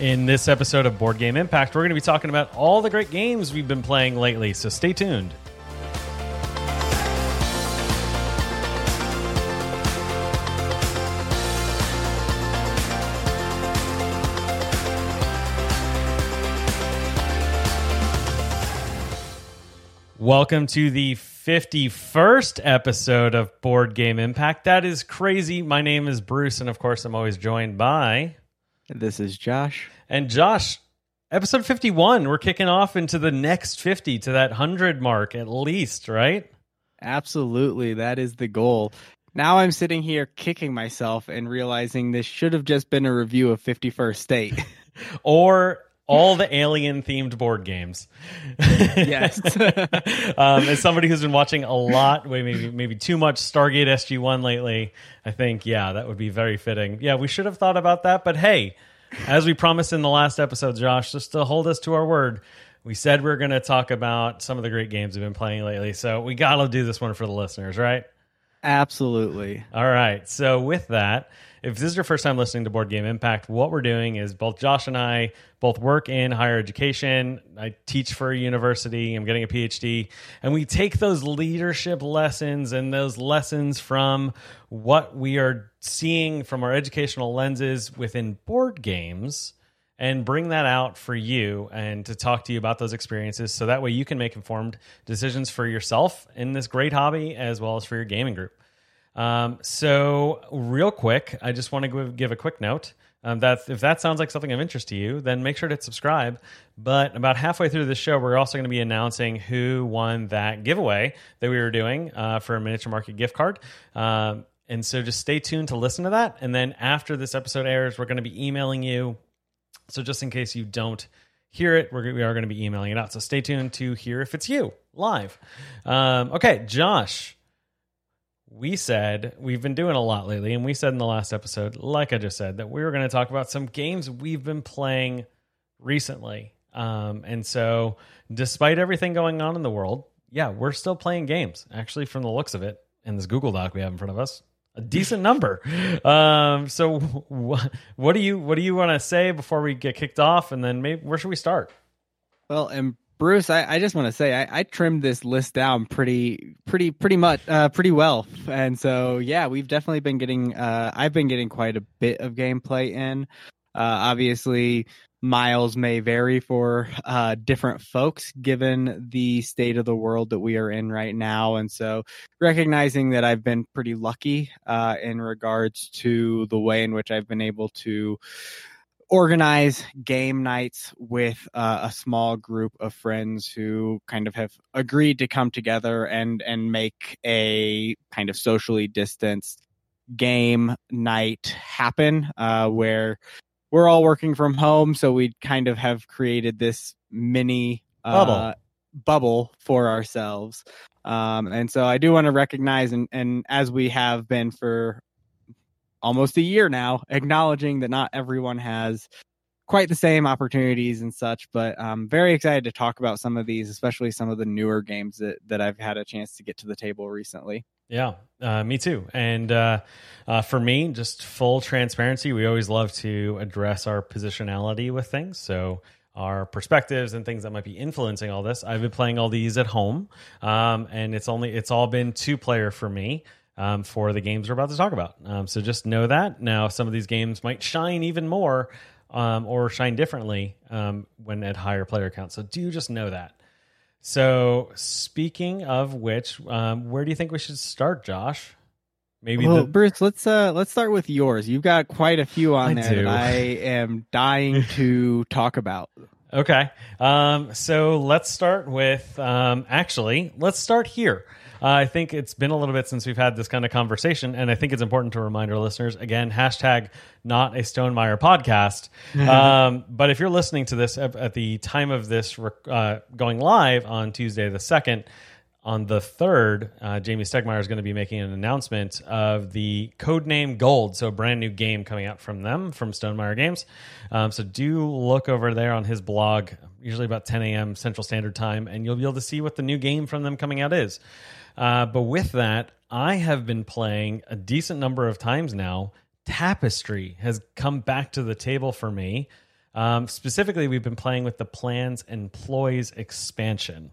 In this episode of Board Game Impact, we're going to be talking about all the great games we've been playing lately, so stay tuned. Welcome to the 51st episode of Board Game Impact. That is crazy. My name is Bruce, and of course, I'm always joined by. This is Josh. And Josh, episode 51, we're kicking off into the next 50 to that 100 mark at least, right? Absolutely. That is the goal. Now I'm sitting here kicking myself and realizing this should have just been a review of 51st State. or all the alien themed board games. yes. um, as somebody who's been watching a lot, maybe maybe too much Stargate SG One lately, I think yeah, that would be very fitting. Yeah, we should have thought about that, but hey, as we promised in the last episode, Josh, just to hold us to our word. We said we are going to talk about some of the great games we've been playing lately, so we got to do this one for the listeners, right? Absolutely. All right. So with that, if this is your first time listening to Board Game Impact, what we're doing is both Josh and I both work in higher education. I teach for a university. I'm getting a PhD, and we take those leadership lessons and those lessons from what we are seeing from our educational lenses within board games and bring that out for you and to talk to you about those experiences so that way you can make informed decisions for yourself in this great hobby as well as for your gaming group. Um, so, real quick, I just want to give a quick note. Um, that if that sounds like something of interest to you, then make sure to subscribe. But about halfway through the show, we're also going to be announcing who won that giveaway that we were doing uh, for a miniature market gift card. Um, and so just stay tuned to listen to that. And then after this episode airs, we're going to be emailing you. So just in case you don't hear it, we're, we are going to be emailing it out. So stay tuned to hear if it's you live. Um, okay, Josh we said we've been doing a lot lately, and we said in the last episode, like I just said, that we were going to talk about some games we've been playing recently. Um, and so, despite everything going on in the world, yeah, we're still playing games. Actually, from the looks of it, in this Google Doc we have in front of us, a decent number. Um, so, wh- what do you what do you want to say before we get kicked off, and then maybe where should we start? Well, and Bruce, I, I just want to say I, I, trimmed this list down pretty, pretty, pretty much, uh, pretty well, and so yeah, we've definitely been getting. Uh, I've been getting quite a bit of gameplay in. Uh, obviously, miles may vary for uh, different folks given the state of the world that we are in right now, and so recognizing that I've been pretty lucky uh, in regards to the way in which I've been able to organize game nights with uh, a small group of friends who kind of have agreed to come together and and make a kind of socially distanced game night happen uh, where we're all working from home. So we kind of have created this mini uh, bubble. bubble for ourselves. Um, and so i do want to recognize and, and as we have been for almost a year now, acknowledging that not everyone has quite the same opportunities and such. But I'm very excited to talk about some of these, especially some of the newer games that, that I've had a chance to get to the table recently. Yeah, uh, me too. And uh, uh, for me, just full transparency, we always love to address our positionality with things. So our perspectives and things that might be influencing all this. I've been playing all these at home, um, and it's only it's all been two player for me um, for the games we're about to talk about. Um, so just know that. Now, some of these games might shine even more um, or shine differently um, when at higher player counts. So do just know that. So speaking of which, um, where do you think we should start, Josh? Maybe well, the... Bruce, let's uh let's start with yours. You've got quite a few on I there do. that I am dying to talk about. Okay. Um, so let's start with um, actually, let's start here. Uh, I think it's been a little bit since we've had this kind of conversation, and I think it's important to remind our listeners again hashtag not a Stonemaier podcast. um, but if you're listening to this at, at the time of this uh, going live on Tuesday the 2nd, on the 3rd, uh, Jamey Stegmaier is going to be making an announcement of the Codename Gold, so a brand new game coming out from them, from Stonemaier Games. Um, so do look over there on his blog, usually about 10 a.m. Central Standard Time, and you'll be able to see what the new game from them coming out is. Uh, but with that, I have been playing a decent number of times now. Tapestry has come back to the table for me. Um, specifically, we've been playing with the Plans and Ploys expansion,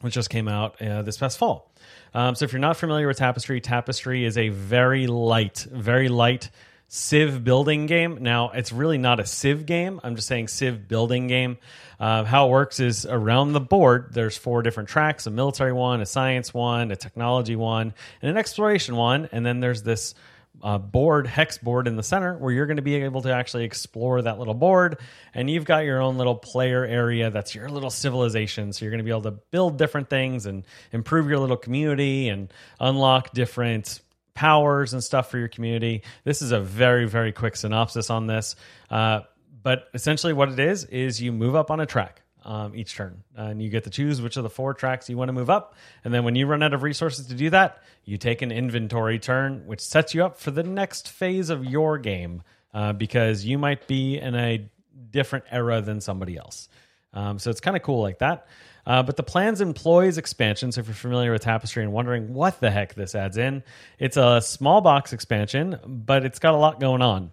which just came out uh, this past fall. Um, so, if you're not familiar with Tapestry, Tapestry is a very light, very light Civ building game. Now, it's really not a Civ game. I'm just saying Civ building game. Uh, how it works is around the board, there's four different tracks a military one, a science one, a technology one, and an exploration one. And then there's this uh, board, hex board in the center, where you're going to be able to actually explore that little board. And you've got your own little player area that's your little civilization. So you're going to be able to build different things and improve your little community and unlock different powers and stuff for your community. This is a very, very quick synopsis on this. Uh, but essentially, what it is, is you move up on a track. Um, each turn, and you get to choose which of the four tracks you want to move up. And then, when you run out of resources to do that, you take an inventory turn, which sets you up for the next phase of your game uh, because you might be in a different era than somebody else. Um, so it's kind of cool like that. Uh, but the Plans and Ploys expansion, so if you're familiar with Tapestry and wondering what the heck this adds in, it's a small box expansion, but it's got a lot going on.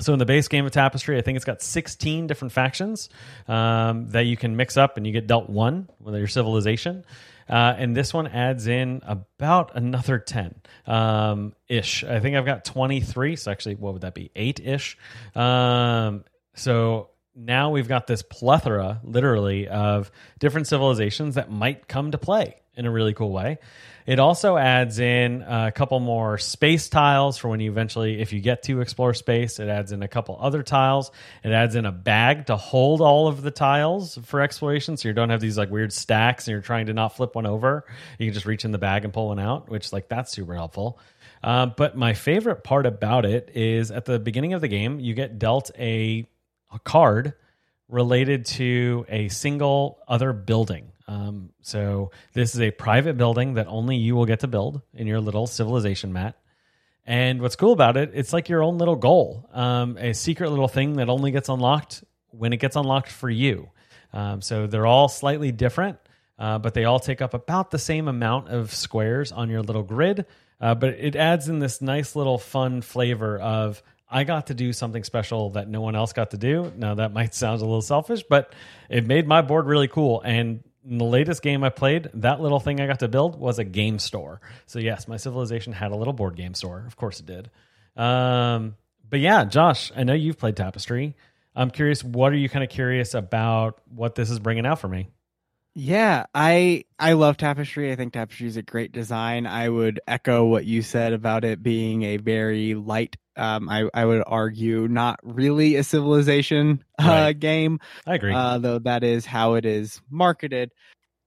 So in the base game of Tapestry, I think it's got 16 different factions um, that you can mix up, and you get dealt one with your civilization. Uh, and this one adds in about another 10 um, ish. I think I've got 23. So actually, what would that be? Eight ish. Um, so now we've got this plethora, literally, of different civilizations that might come to play in a really cool way. It also adds in a couple more space tiles for when you eventually, if you get to explore space, it adds in a couple other tiles. It adds in a bag to hold all of the tiles for exploration. So you don't have these like weird stacks and you're trying to not flip one over. You can just reach in the bag and pull one out, which like that's super helpful. Uh, but my favorite part about it is at the beginning of the game, you get dealt a a card related to a single other building. Um, so this is a private building that only you will get to build in your little civilization mat. And what's cool about it, it's like your own little goal, um, a secret little thing that only gets unlocked when it gets unlocked for you. Um, so they're all slightly different, uh, but they all take up about the same amount of squares on your little grid. Uh, but it adds in this nice little fun flavor of I got to do something special that no one else got to do. Now that might sound a little selfish, but it made my board really cool. And the latest game I played, that little thing I got to build was a game store. So yes, my civilization had a little board game store. Of course it did. Um, but yeah, Josh, I know you've played Tapestry. I'm curious. What are you kind of curious about? What this is bringing out for me? Yeah, I I love Tapestry. I think Tapestry is a great design. I would echo what you said about it being a very light. Um, I I would argue not really a civilization uh, right. game. I agree, uh, though that is how it is marketed.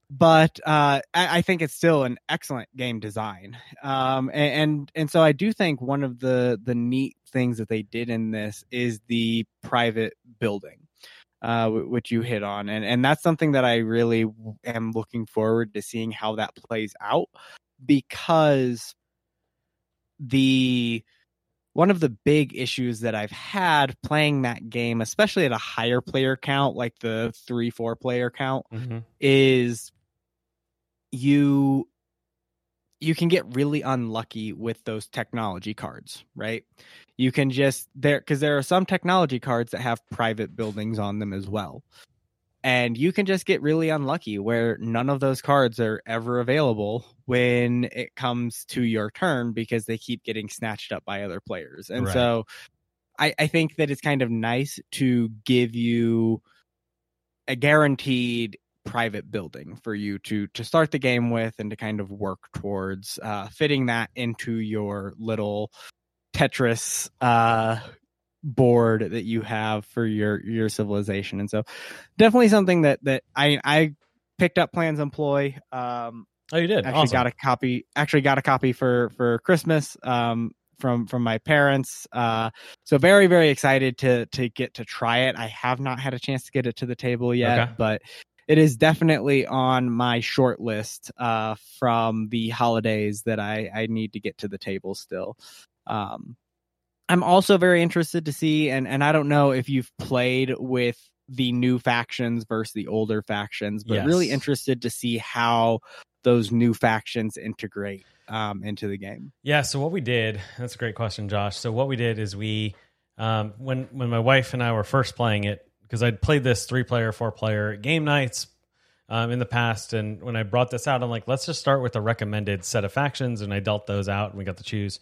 But uh, I, I, think it's still an excellent game design. Um, and, and and so I do think one of the the neat things that they did in this is the private building uh, which you hit on, and and that's something that I really am looking forward to seeing how that plays out because the one of the big issues that I've had playing that game, especially at a higher player count, like the three, four player count, mm-hmm. is you you can get really unlucky with those technology cards, right? you can just there because there are some technology cards that have private buildings on them as well and you can just get really unlucky where none of those cards are ever available when it comes to your turn because they keep getting snatched up by other players and right. so I, I think that it's kind of nice to give you a guaranteed private building for you to to start the game with and to kind of work towards uh, fitting that into your little Tetris uh, board that you have for your your civilization, and so definitely something that that I I picked up Plans and Ploy. Um, oh, you did. Actually awesome. got a copy. Actually got a copy for for Christmas. Um, from from my parents. Uh, so very very excited to to get to try it. I have not had a chance to get it to the table yet, okay. but it is definitely on my short list uh, from the holidays that I I need to get to the table still. Um, I'm also very interested to see, and and I don't know if you've played with the new factions versus the older factions, but yes. really interested to see how those new factions integrate um, into the game. Yeah. So what we did, that's a great question, Josh. So what we did is we um, when when my wife and I were first playing it, because I'd played this three player, four player game nights um, in the past, and when I brought this out, I'm like, let's just start with a recommended set of factions, and I dealt those out, and we got to choose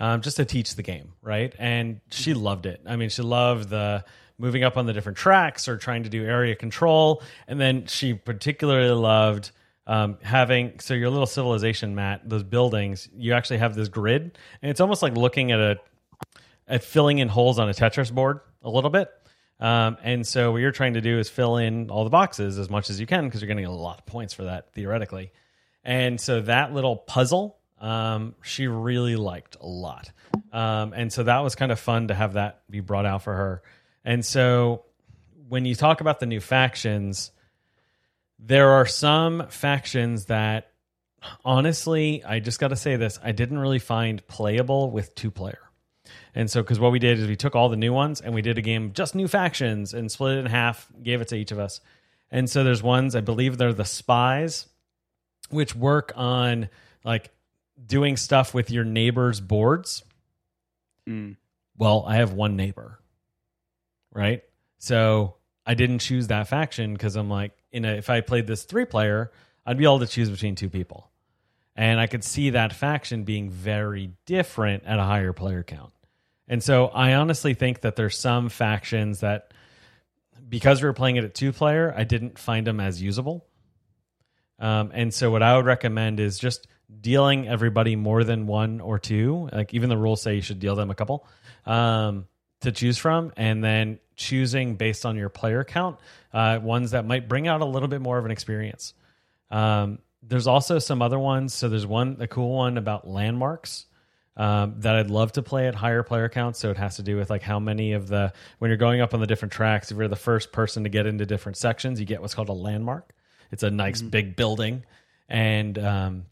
um, just to teach the game, right? And she loved it. I mean, she loved the moving up on the different tracks or trying to do area control, and then she particularly loved. Um, having so your little civilization mat those buildings you actually have this grid and it's almost like looking at a at filling in holes on a Tetris board a little bit. Um, and so what you're trying to do is fill in all the boxes as much as you can because you're getting a lot of points for that theoretically. And so that little puzzle, um, she really liked a lot. Um, and so that was kind of fun to have that be brought out for her. And so when you talk about the new factions, there are some factions that honestly, I just got to say this, I didn't really find playable with two player. And so, because what we did is we took all the new ones and we did a game of just new factions and split it in half, gave it to each of us. And so there's ones, I believe they're the spies, which work on like doing stuff with your neighbor's boards. Mm. Well, I have one neighbor, right? So I didn't choose that faction because I'm like, in a, if I played this three player, I'd be able to choose between two people. And I could see that faction being very different at a higher player count. And so I honestly think that there's some factions that because we were playing it at two player, I didn't find them as usable. Um, and so what I would recommend is just dealing everybody more than one or two. Like even the rules say you should deal them a couple um, to choose from, and then choosing based on your player count uh, ones that might bring out a little bit more of an experience. Um, there's also some other ones. So there's one a cool one about landmarks um, that I'd love to play at higher player counts. So it has to do with like how many of the when you're going up on the different tracks, if you're the first person to get into different sections, you get what's called a landmark. It's a nice Mhm. big building, and um,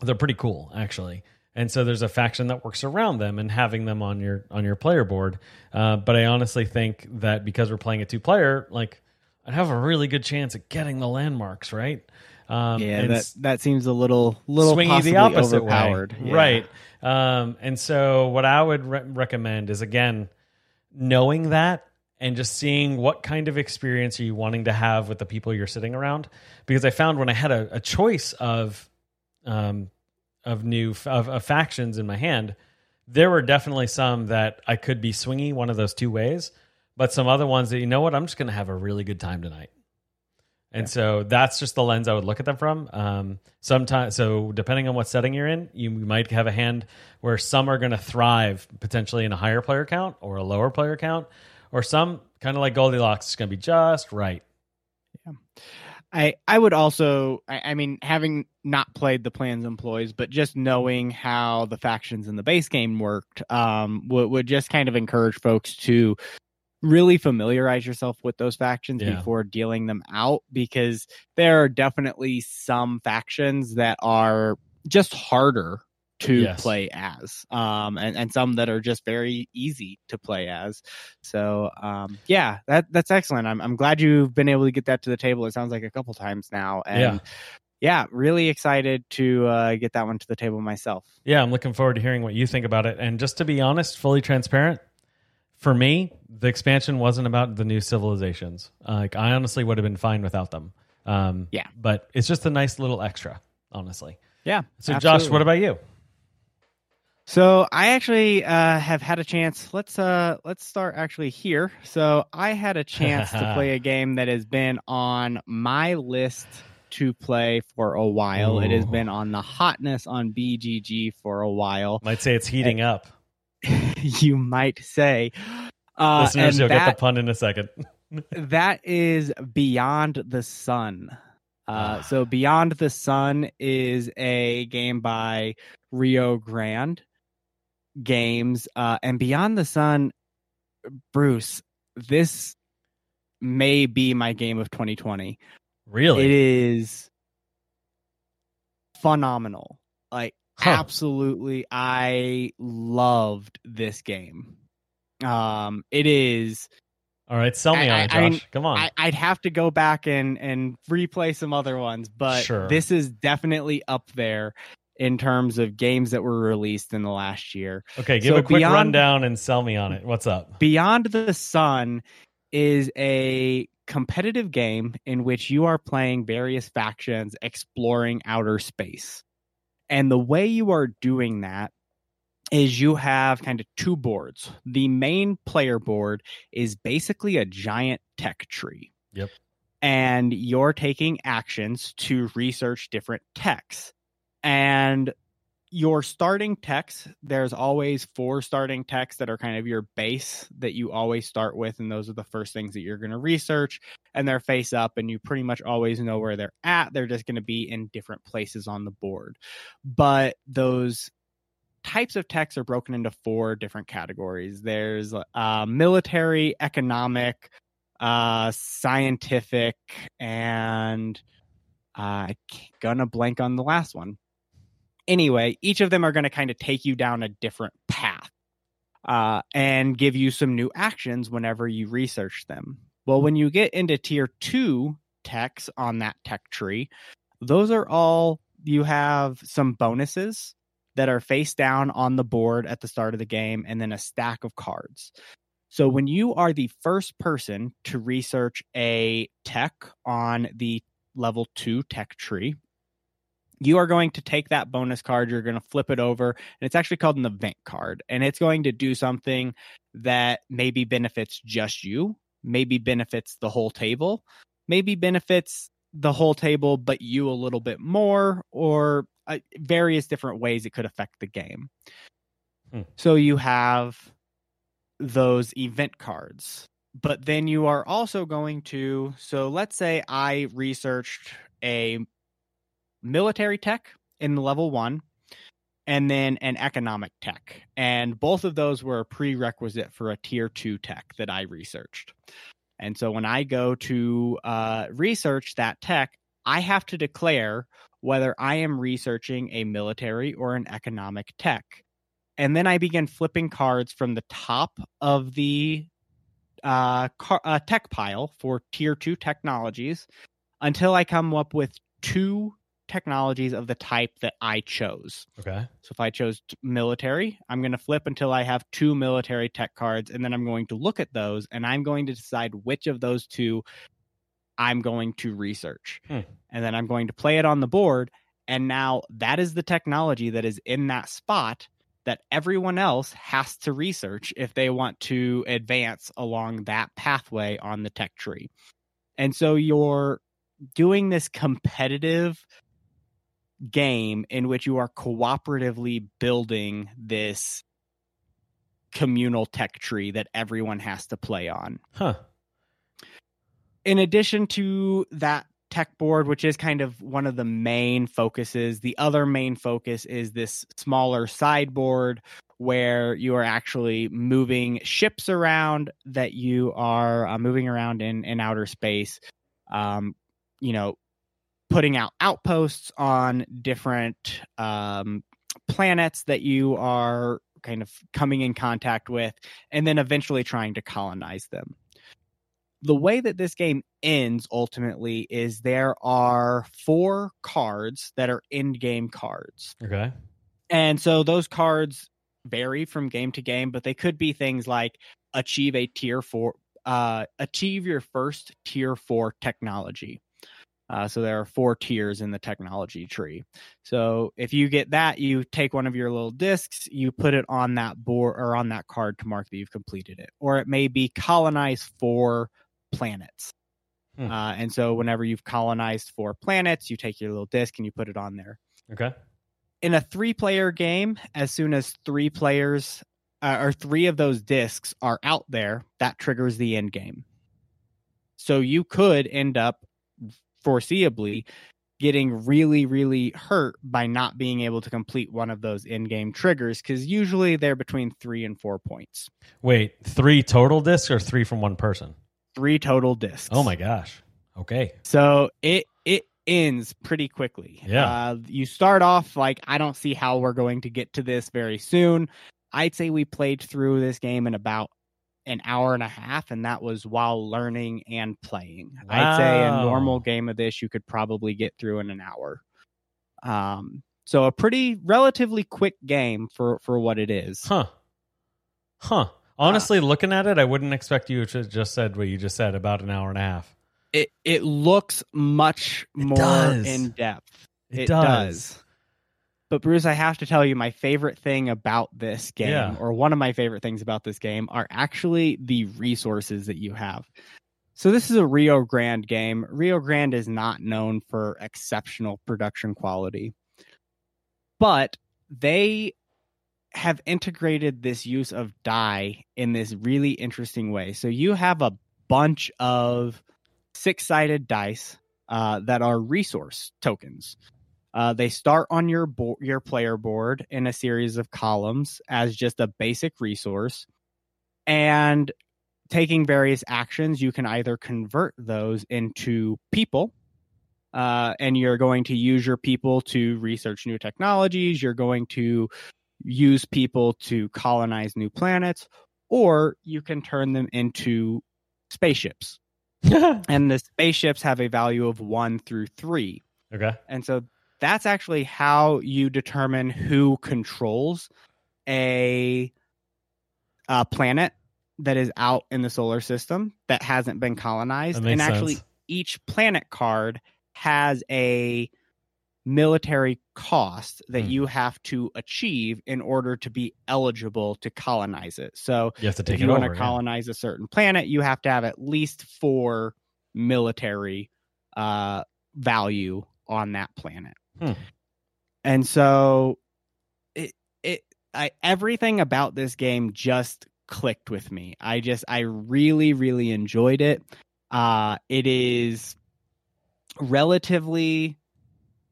they're pretty cool actually. And so there's a faction that works around them and having them on your on your player board. Uh, but I honestly think that because we're playing a two player, like I'd have a really good chance at getting the landmarks right. Um, yeah, and that that seems a little little swingy the opposite overpowered. way. Yeah. Right. Um, and so, what I would re- recommend is again, knowing that and just seeing what kind of experience are you wanting to have with the people you're sitting around. Because I found when I had a, a choice of, um, of new of, of factions in my hand, there were definitely some that I could be swingy one of those two ways, but some other ones that you know what I'm just going to have a really good time tonight. And so that's just the lens I would look at them from. Um, sometimes, so depending on what setting you're in, you might have a hand where some are going to thrive potentially in a higher player count or a lower player count, or some kind of like Goldilocks is going to be just right. I I would also I, I mean having not played the Plans and Ploys, but just knowing how the factions in the base game worked, um, would would just kind of encourage folks to really familiarize yourself with those factions Yeah. before dealing them out because there are definitely some factions that are just harder to Yes. play as um and, and some that are just very easy to play as so um yeah that that's excellent i'm i'm glad you've been able to get that to the table it sounds like a couple times now and Yeah. yeah really excited to uh get that one to the table myself Yeah, I'm looking forward to hearing what you think about it. And just to be honest, fully transparent, for me, the expansion wasn't about the new civilizations. Uh, like I honestly would have been fine without them. Um, Yeah. but it's just a nice little extra, honestly. yeah So, Josh, what about you? So I actually uh, have had a chance. Let's uh, let's start actually here. So I had a chance to play a game that has been on my list to play for a while. It has been on the hotness on BGG for a while. Might say it's heating up. you might say. Uh, Listeners, and you'll get that, the pun in a second. that is Beyond the Sun. Uh, Ah. so Beyond the Sun is a game by Rio Grande Games, uh, and Beyond the Sun, Bruce, this may be my game of 2020. Really? It is phenomenal. Like Huh. absolutely, I loved this game. Um, it is. All right, sell me I- on it, I- I Josh. mean, Come on. I, I'd have to go back and and replay some other ones, but Sure. this is definitely up there. In terms of games that were released in the last year. Okay, give So a quick beyond- rundown and sell me on it. What's up? Beyond the Sun is a competitive game in which you are playing various factions exploring outer space. And the way you are doing that is you have kind of two boards. The main player board is basically a giant tech tree. Yep. And you're taking actions to research different techs. And your starting techs, there's always four starting techs that are kind of your base that you always start with. And those are the first things that you're going to research. And they're face up, and you pretty much always know where they're at. They're just going to be in different places on the board. But those types of techs are broken into four different categories there's uh, military, economic, uh, scientific, and uh, I'm gonna blank on the last one anyway, each of them are going to kind of take you down a different path uh, and give you some new actions whenever you research them. Well, when you get into tier two techs on that tech tree, those are all you have some bonuses that are face down on the board at the start of the game and then a stack of cards. So when you are the first person to research a tech on the level 2 tech tree, you are going to take that bonus card, you're going to flip it over, and it's actually called an event card. And it's going to do something that maybe benefits just you, maybe benefits the whole table, maybe benefits the whole table, but you a little bit more, or uh, various different ways it could affect the game. Hmm. So you have those event cards. But then you are also going to, so let's say I researched a military tech in level one and then an economic tech. And both of those were a prerequisite for a tier two tech that I researched. And so when I go to uh, research that tech, I have to declare whether I am researching a military or an economic tech. And then I begin flipping cards from the top of the uh, car- uh, tech pile for tier two technologies until I come up with two technologies of the type that I chose. Okay. So if I chose military, I'm going to flip until I have two military tech cards, and then I'm going to look at those and I'm going to decide which of those two I'm going to research. Hmm. And then I'm going to play it on the board. And now that is the technology that is in that spot that everyone else has to research if they want to advance along that pathway on the tech tree. And so you're doing this competitive game in which you are cooperatively building this communal tech tree that everyone has to play on. Huh. In addition to that tech board, which is kind of one of the main focuses, the other main focus is this smaller sideboard where you are actually moving ships around that you are uh, moving around in, in outer space. Um, you know, putting out outposts on different um, planets that you are kind of coming in contact with, and then eventually trying to colonize them. The way that this game ends ultimately is there are four cards that are end game cards. Okay. And so those cards vary from game to game, but they could be things like achieve a tier four, uh, achieve your first tier four technology. Uh, so there are four tiers in the technology tree. So if you get that, you take one of your little discs, you put it on that board or on that card to mark that you've completed it. Or it may be colonize four planets. Hmm. Uh, and so whenever you've colonized four planets, you take your little disc and you put it on there Okay. in a three player game, as soon as three players uh, or three of those discs are out there, that triggers the end game. So you could end up foreseeably getting really, really hurt by not being able to complete one of those in game triggers because usually they're between three and four points. Wait, three total discs or three from one person? Three total discs. Oh my gosh. Okay. So it it ends pretty quickly. Yeah. Uh, you start off like I don't see how we're going to get to this very soon. I'd say we played through this game in about an hour and a half, and that was while learning and playing. I'd say a normal game of this you could probably get through in an hour. Um, So a pretty relatively quick game for for what it is. Huh. Huh. Honestly, uh, looking at it, I wouldn't expect you to just said what you just said about an hour and a half. It it looks much it more does. in depth. It, It does. does. But Bruce, I have to tell you, my favorite thing about this game, Yeah. or one of my favorite things about this game, are actually the resources that you have. So this is a Rio Grande game. Rio Grande is not known for exceptional production quality, but they have integrated this use of die in this really interesting way. So you have a bunch of six-sided dice uh, that are resource tokens. Uh, they start on your bo- your player board in a series of columns as just a basic resource, and taking various actions, you can either convert those into people, uh, and you're going to use your people to research new technologies. You're going to use people to colonize new planets, or you can turn them into spaceships. And the spaceships have a value of one through three. okay. And so that's actually how you determine who controls a, a planet that is out in the solar system that hasn't been colonized. And actually, sense. each planet card has a military cost that Hmm. you have to achieve in order to be eligible to colonize it. So You have to take if you want to yeah. colonize a certain planet, you have to have at least four military uh, value on that planet. Hmm. And so it it I everything about this game just clicked with me. I just I really really enjoyed it. Uh it is relatively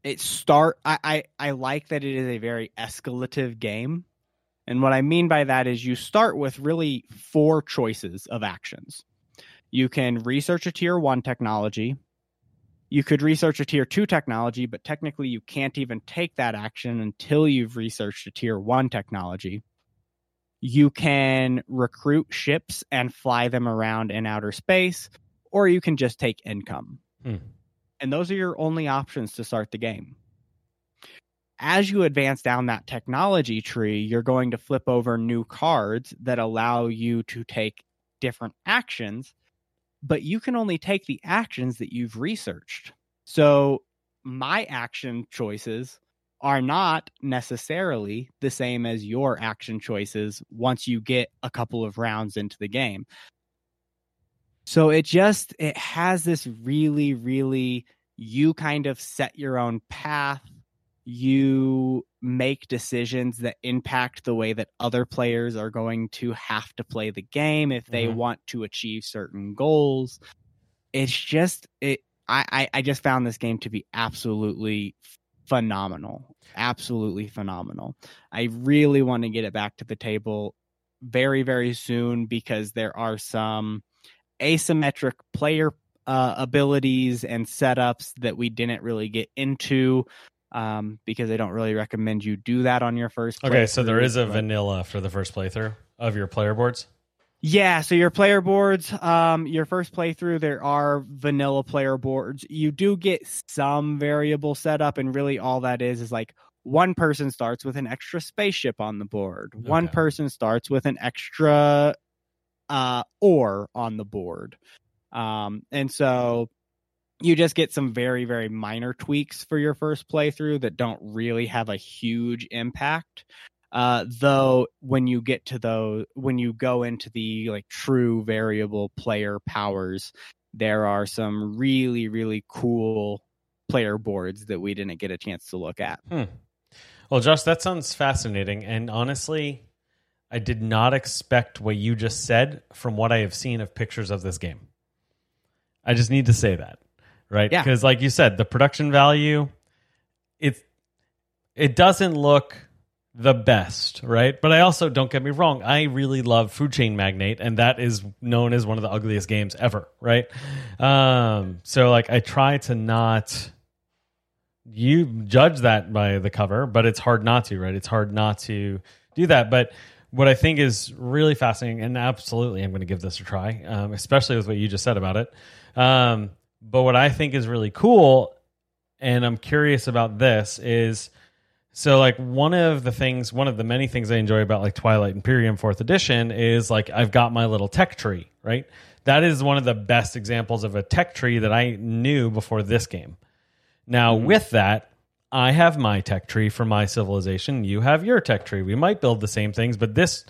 it start I, I I like that it is a very escalative game. And what I mean by that is you start with really four choices of actions. You can research a tier 1 technology. You could research a tier 2 technology, but technically you can't even take that action until you've researched a tier 1 technology. You can recruit ships and fly them around in outer space, or you can just take income. Hmm. And those are your only options to start the game. As you advance down that technology tree, you're going to flip over new cards that allow you to take different actions, but you can only take the actions that you've researched. So, my action choices are not necessarily the same as your action choices once you get a couple of rounds into the game. So it just it has this really really you kind of set your own path. You make decisions that impact the way that other players are going to have to play the game if they Mhm. want to achieve certain goals. It's just it I, I I just found this game to be absolutely phenomenal. Absolutely phenomenal. I really want to get it back to the table very very soon because there are some asymmetric player uh, abilities and setups that we didn't really get into um, because I don't really recommend you do that on your first. Okay, so there is a vanilla for the first playthrough of your player boards. Yeah, so your player boards, um, your first playthrough, there are vanilla player boards. You do get some variable setup, and really all that is is like one person starts with an extra spaceship on the board. One person starts with an extra uh ore on the board. Um, and so you just get some very, very minor tweaks for your first playthrough that don't really have a huge impact. Uh, though when you get to those, when you go into the like true variable player powers, there are some really, really cool player boards that we didn't get a chance to look at. Hmm. Well, Josh, that sounds fascinating. And honestly, I did not expect what you just said from what I have seen of pictures of this game. I just need to say that, right? Yeah. Because, like you said, the production value, it it doesn't look the best, right? But I also don't get me wrong, I really love Food Chain Magnate, and that is known as one of the ugliest games ever, right? Um, so like I try to not you judge that by the cover, but it's hard not to, right? It's hard not to do that. But what I think is really fascinating, and absolutely, I'm going to give this a try, um, especially with what you just said about it. Um, but what I think is really cool, and I'm curious about this, is So like one of the things, one of the many things I enjoy about like Twilight Imperium Fourth Edition is like I've got my little tech tree, right? That is one of the best examples of a tech tree that I knew before this game. Now mm-hmm. with that, I have my tech tree for my civilization. You have your tech tree. We might build the same things, but this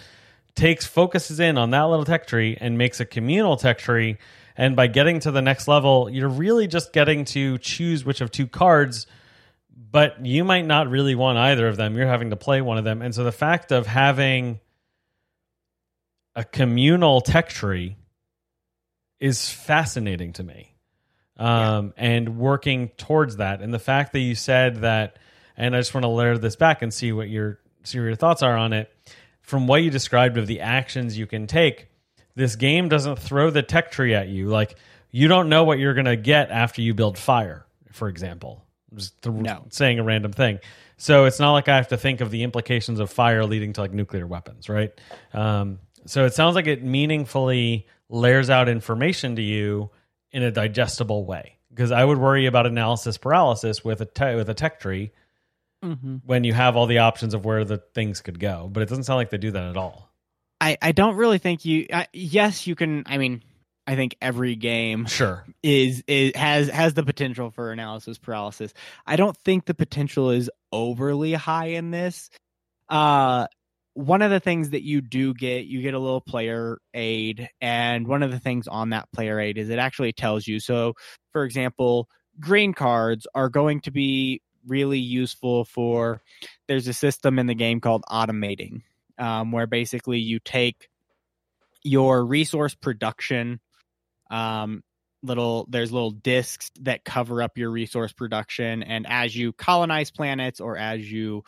takes focuses in on that little tech tree and makes a communal tech tree. And by getting to the next level, you're really just getting to choose which of two cards but you might not really want either of them. You're having to play one of them. And so the fact of having a communal tech tree is fascinating to me. Um, and working towards that. And the fact that you said that, and I just want to layer this back and see what your see what your thoughts are on it. From what you described of the actions you can take, this game doesn't throw the tech tree at you. Like you don't know what you're gonna get after you build fire, for example just th- No. saying a random thing. So it's not like I have to think of the implications of fire leading to like nuclear weapons, right? Um, so it sounds like it meaningfully layers out information to you in a digestible way. Because I would worry about analysis paralysis with a te- with a tech tree when you have all the options of where the things could go. But it doesn't sound like they do that at all. I, I don't really think you. I, yes, you can. I mean, I think every game Sure. is is has has the potential for analysis paralysis. I don't think the potential is overly high in this. Uh one of the things that you do get, you get a little player aid, and one of the things on that player aid is it actually tells you. So, for example, green cards are going to be really useful for. There's a system in the game called automating, um, where basically you take your resource production um, little there's little discs that cover up your resource production and as you colonize planets or as you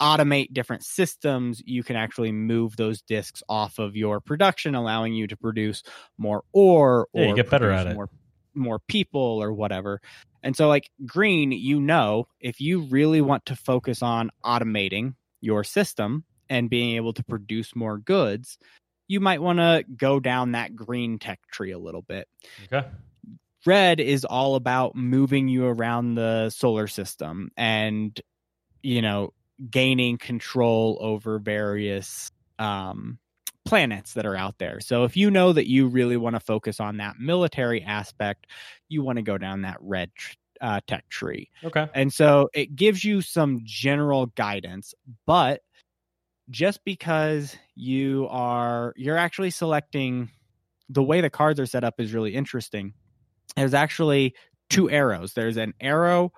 automate different systems you can actually move those discs off of your production allowing you to produce more ore or Yeah, you get better at it. more more people or whatever and so like green you know if you really want to focus on automating your system and being able to produce more goods you might want to go down that green tech tree a little bit Okay. red is all about moving you around the solar system and you know gaining control over various um planets that are out there so if you know that you really want to focus on that military aspect you want to go down that red uh, tech tree Okay. and so it gives you some general guidance, but just because you are you're actually selecting the way the cards are set up is really interesting. There's actually two arrows. There's an arrow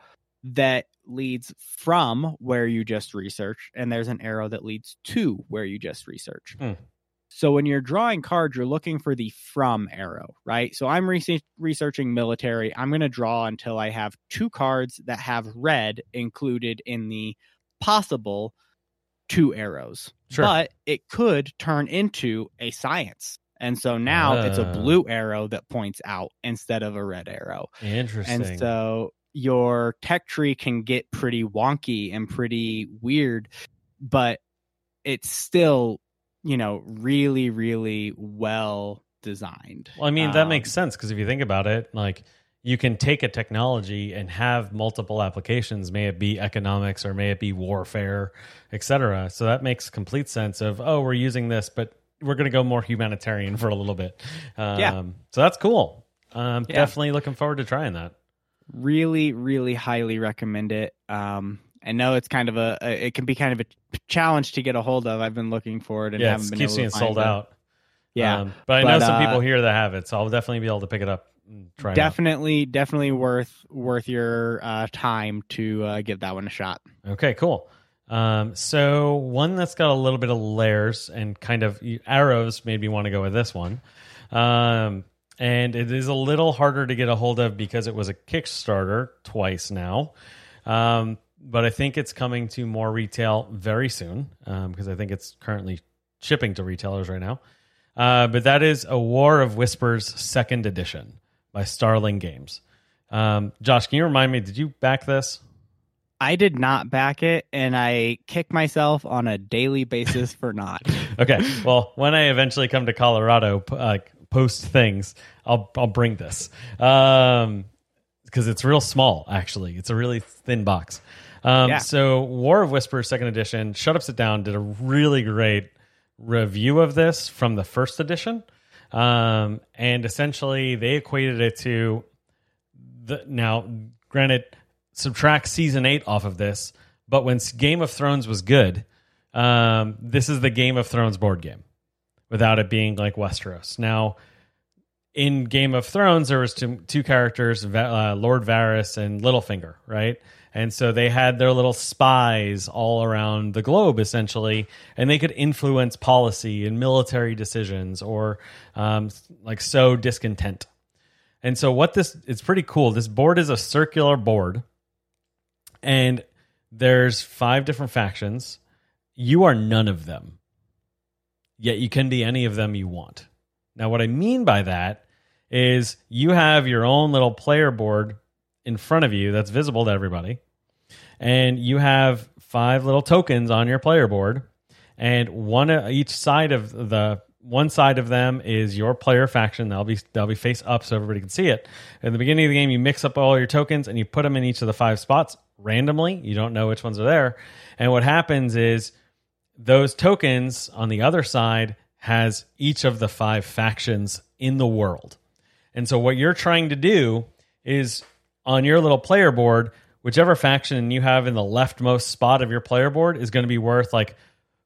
that leads from where you just researched and there's an arrow that leads to where you just researched. Hmm. So when you're drawing cards, you're looking for the from arrow, right? So I'm rese- researching military. I'm going to draw until I have two cards that have red included in the possible two arrows. Sure. But it could turn into a science. And so now it's a Ah. blue arrow that points out instead of a red arrow. Interesting. And so your tech tree can get pretty wonky and pretty weird, but it's still, you know, really, really well designed. Well, I mean, that Um, makes sense because if you think about it, like you can take a technology and have multiple applications, may it be economics or may it be warfare, et cetera. So that makes complete sense of, oh, we're using this, but we're going to go more humanitarian for a little bit. Um, Yeah. So that's cool. Um, Yeah. Definitely looking forward to trying that. really really highly recommend it um i know it's kind of a, a it can be kind of a challenge to get a hold of i've been looking for it and yeah, haven't it been keeps able to being sold it. out. yeah Um, but I know some uh, people here that have it, so I'll definitely be able to pick it up try it out. definitely definitely worth worth your uh time to uh give that one a shot Okay, cool. Um, so one that's got a little bit of layers and kind of arrows made me want to go with this one. Um, and it is a little harder to get a hold of because it was a Kickstarter twice now. Um, but I think it's coming to more retail very soon because I think it's currently shipping to retailers right now. Uh, but that is a War of Whispers second edition by Starling Games. Um, Josh, can you remind me? Did you back this? i did not back it and i kick myself on a daily basis for not Okay. Well, when I eventually come to Colorado, uh, post things, I'll I'll bring this um, because it's real small. Actually, it's a really thin box. Um, Yeah. So, War of Whispers Second Edition, Shut Up, Sit Down did a really great review of this from the first edition, um, and essentially they equated it to the now. Granted, subtract season eight off of this, but when Game of Thrones was good, um, this is the Game of Thrones board game, without it being like Westeros. Now, in Game of Thrones, there was two, two characters, uh, Lord Varys and Littlefinger, right? And so they had their little spies all around the globe, essentially, and they could influence policy and military decisions, or um, like sow discontent. And so, what this it's pretty cool. This board is a circular board, and there's five different factions. You are none of them, yet you can be any of them you want. Now, what I mean by that is you have your own little player board in front of you that's visible to everybody, and you have five little tokens on your player board, and one uh, each side of the one side of them is your player faction. They'll be they'll be face up so everybody can see it. At the beginning of the game, you mix up all your tokens and you put them in each of the five spots randomly. You don't know which ones are there, and what happens is those tokens on the other side has each of the five factions in the world. And so what you're trying to do is on your little player board, whichever faction you have in the leftmost spot of your player board is going to be worth like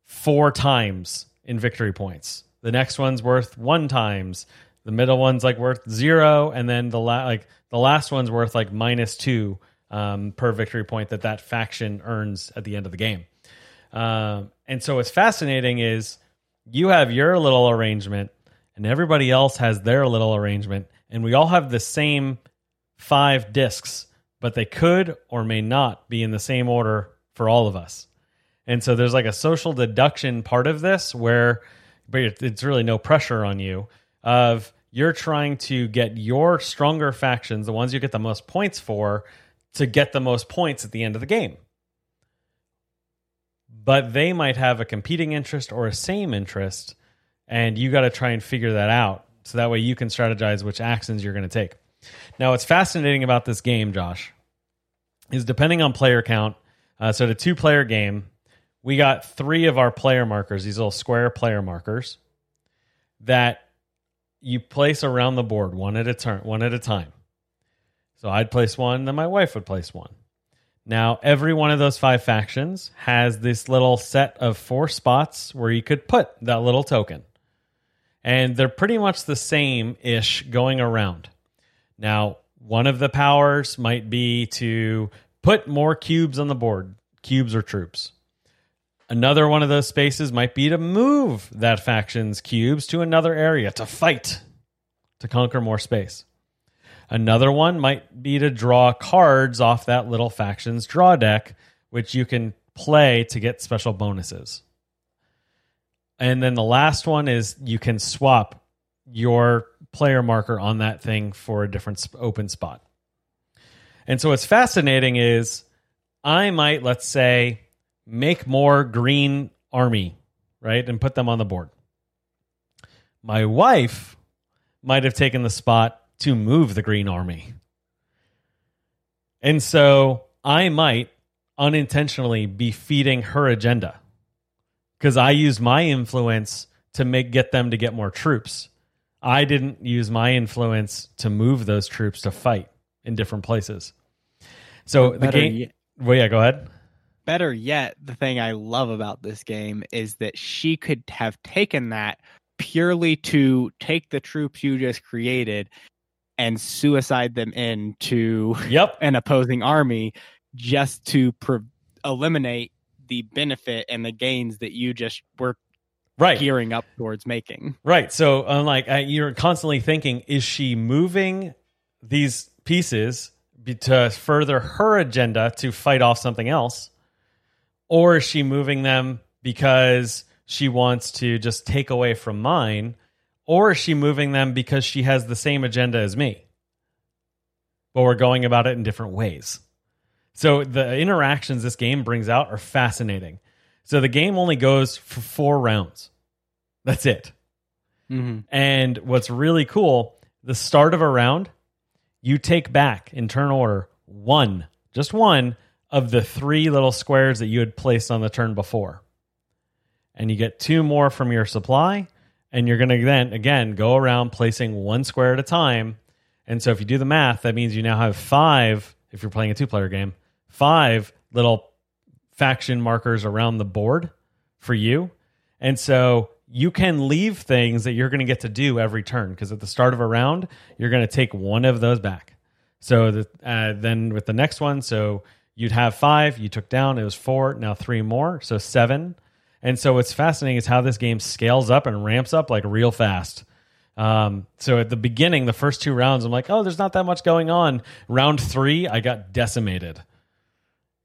four times in victory points. The next one's worth one times. The middle one's like worth zero, and then the la- like the last one's worth like minus two um, per victory point that that faction earns at the end of the game. Um, and so what's fascinating is you have your little arrangement and everybody else has their little arrangement and we all have the same five discs but they could or may not be in the same order for all of us. And so there's like a social deduction part of this where but it's really no pressure on you of you're trying to get your stronger factions the ones you get the most points for to get the most points at the end of the game. But they might have a competing interest or a same interest and you got to try and figure that out. So that way you can strategize which actions you're going to take now what's fascinating about this game josh is depending on player count uh, so the two player game we got three of our player markers these little square player markers that you place around the board one at a turn one at a time so i'd place one then my wife would place one now, every one of those five factions has this little set of four spots where you could put that little token. And they're pretty much the same ish going around. Now, one of the powers might be to put more cubes on the board, cubes or troops. Another one of those spaces might be to move that faction's cubes to another area to fight, to conquer more space. Another one might be to draw cards off that little faction's draw deck, which you can play to get special bonuses. And then the last one is you can swap your player marker on that thing for a different open spot. And so what's fascinating is I might, let's say, make more green army, right? And put them on the board. My wife might have taken the spot to move the green army. And so I might unintentionally be feeding her agenda because I use my influence to make get them to get more troops. I didn't use my influence to move those troops to fight in different places. So the game. yet- Well, yeah, go ahead. better yet, the thing I love about this game is that she could have taken that purely to take the troops you just created and suicide them into Yep. an opposing army just to pre- eliminate the benefit and the gains that you just were Right. gearing up towards making. Right. So, unlike uh, you're constantly thinking, is she moving these pieces be- to further her agenda to fight off something else, or is she moving them because she wants to just take away from mine, or is she moving them because she has the same agenda as me, but we're going about it in different ways? So the interactions this game brings out are fascinating. So the game only goes for four rounds. That's it. Mm-hmm. And what's really cool, the start of a round, you take back in turn order one, just one of the three little squares that you had placed on the turn before. And you get two more from your supply. And you're going to then, again, go around placing one square at a time. And so if you do the math, that means you now have five, if you're playing a two player game, five little faction markers around the board for you. And so you can leave things that you're going to get to do every turn because at the start of a round, you're going to take one of those back. So the, uh, then with the next one, so you'd have five, you took down, it was four, now three more, so seven. And so what's fascinating is how this game scales up and ramps up like real fast. Um, so at the beginning, the first two rounds, I'm like, oh, there's not that much going on. Round three, I got decimated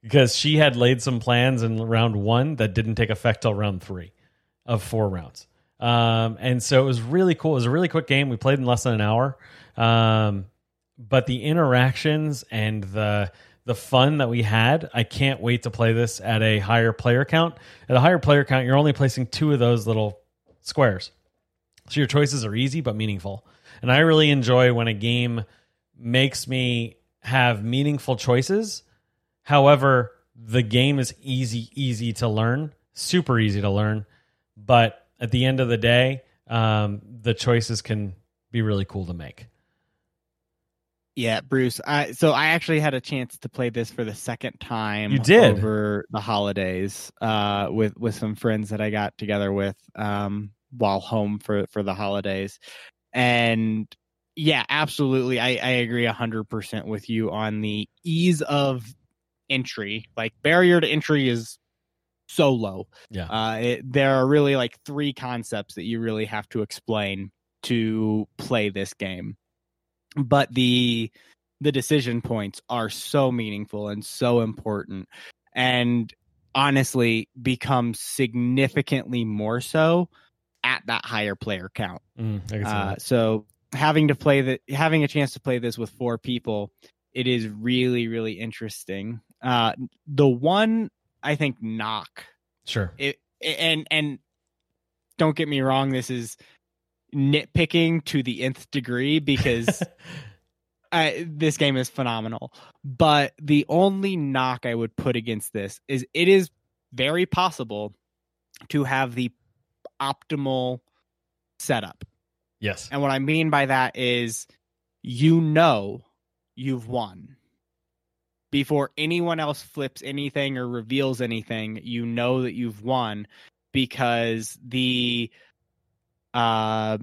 because she had laid some plans in round one that didn't take effect till round three of four rounds. Um, and so it was really cool. It was a really quick game. We played in less than an hour. Um, but the interactions and the the fun that we had, I can't wait to play this at a higher player count. At a higher player count, you're only placing two of those little squares. So your choices are easy but meaningful. And I really enjoy when a game makes me have meaningful choices. However, the game is easy, easy to learn, super easy to learn. But at the end of the day, um, the choices can be really cool to make. Yeah, Bruce. I, so I actually had a chance to play this for the second time. You did over the holidays uh, with with some friends that I got together with um, while home for for the holidays, and yeah, absolutely. I, I agree hundred percent with you on the ease of entry. Like barrier to entry is so low. Yeah. Uh, it, there are really like three concepts that you really have to explain to play this game but the the decision points are so meaningful and so important and honestly become significantly more so at that higher player count mm, uh, so having to play the having a chance to play this with four people it is really really interesting uh the one i think knock sure it and and don't get me wrong this is nitpicking to the nth degree because I, this game is phenomenal. But the only knock I would put against this is it is very possible to have the optimal setup. Yes. And what I mean by that is you know you've won. Before anyone else flips anything or reveals anything, you know that you've won because the uh,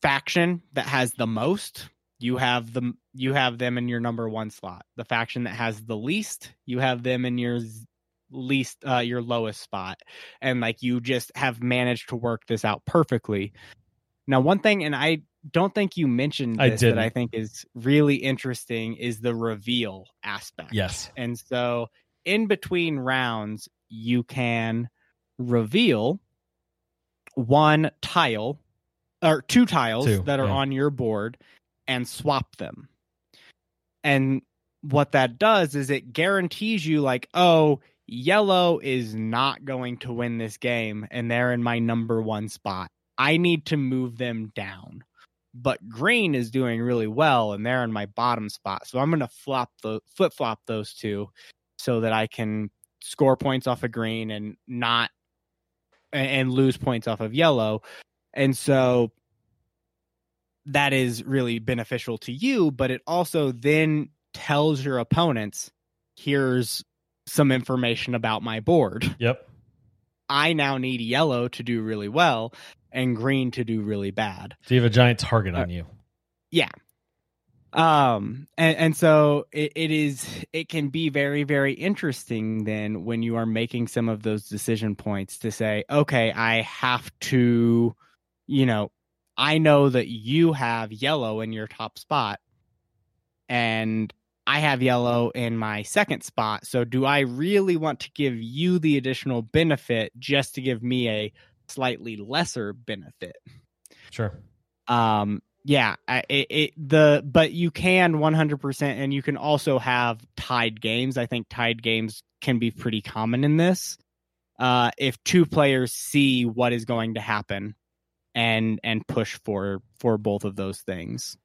faction that has the most, you have the you have them in your number one slot. The faction that has the least, you have them in your least uh, your lowest spot, and like you just have managed to work this out perfectly. Now, one thing, and I don't think you mentioned this, I that I think is really interesting is the reveal aspect. Yes, and so in between rounds, you can reveal one tile or two tiles two, that are yeah. on your board and swap them. And what that does is it guarantees you like, oh, yellow is not going to win this game and they're in my number 1 spot. I need to move them down. But green is doing really well and they're in my bottom spot. So I'm going to flop the flip flop those two so that I can score points off of green and not and lose points off of yellow. And so that is really beneficial to you, but it also then tells your opponents, here's some information about my board. Yep. I now need yellow to do really well and green to do really bad. So you have a giant target on you. Yeah. Um and, and so it, it is it can be very, very interesting then when you are making some of those decision points to say, okay, I have to, you know, I know that you have yellow in your top spot and I have yellow in my second spot. So do I really want to give you the additional benefit just to give me a slightly lesser benefit? Sure. Um yeah, I, it, it the but you can 100% and you can also have tied games. I think tied games can be pretty common in this. Uh if two players see what is going to happen and and push for for both of those things.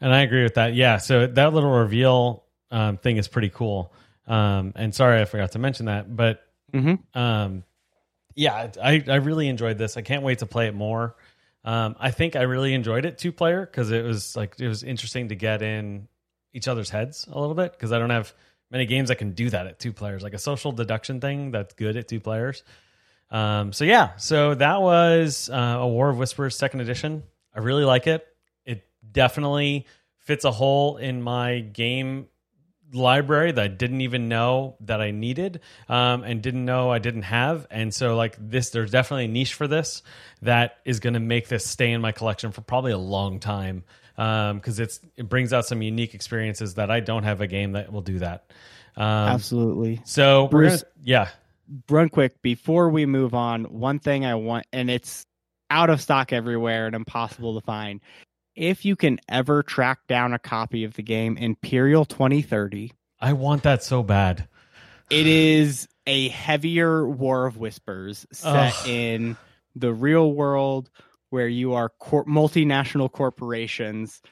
And I agree with that. Yeah. So that little reveal um, thing is pretty cool. Um, and sorry, I forgot to mention that, but Mhm. um, yeah, I I really enjoyed this. I can't wait to play it more. Um, I think I really enjoyed it two player because it was like it was interesting to get in each other's heads a little bit because I don't have many games that can do that at two players, like a social deduction thing that's good at two players. Um, so yeah, so that was uh, a War of Whispers second edition. I really like it. It definitely fits a hole in my game library that I didn't even know that I needed um, and didn't know I didn't have. And so, like this, there's definitely a niche for this that is going to make this stay in my collection for probably a long time because it's it brings out some unique experiences that I don't have a game that will do that. Um, Absolutely. So, Bruce- gonna, yeah, Run quick before we move on. One thing I want, and it's out of stock everywhere and impossible to find. If you can ever track down a copy of the game Imperial 2030, I want that so bad. it is a heavier War of Whispers set Ugh. in the real world where you are cor- multinational corporations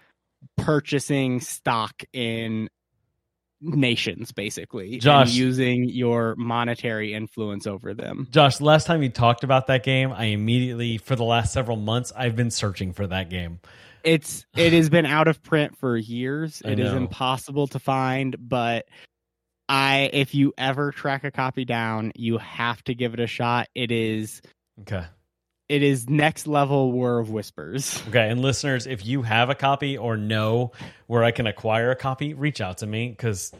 purchasing stock in nations basically Josh. and using your monetary influence over them Josh, last time you talked about that game, I immediately, for the last several months, I've been searching for that game. It's it has been out of print for years I It is know. impossible to find but i if you ever track a copy down you have to give it a shot it is Okay. it is next level war of whispers Okay. And listeners, if you have a copy or know where I can acquire a copy, reach out to me because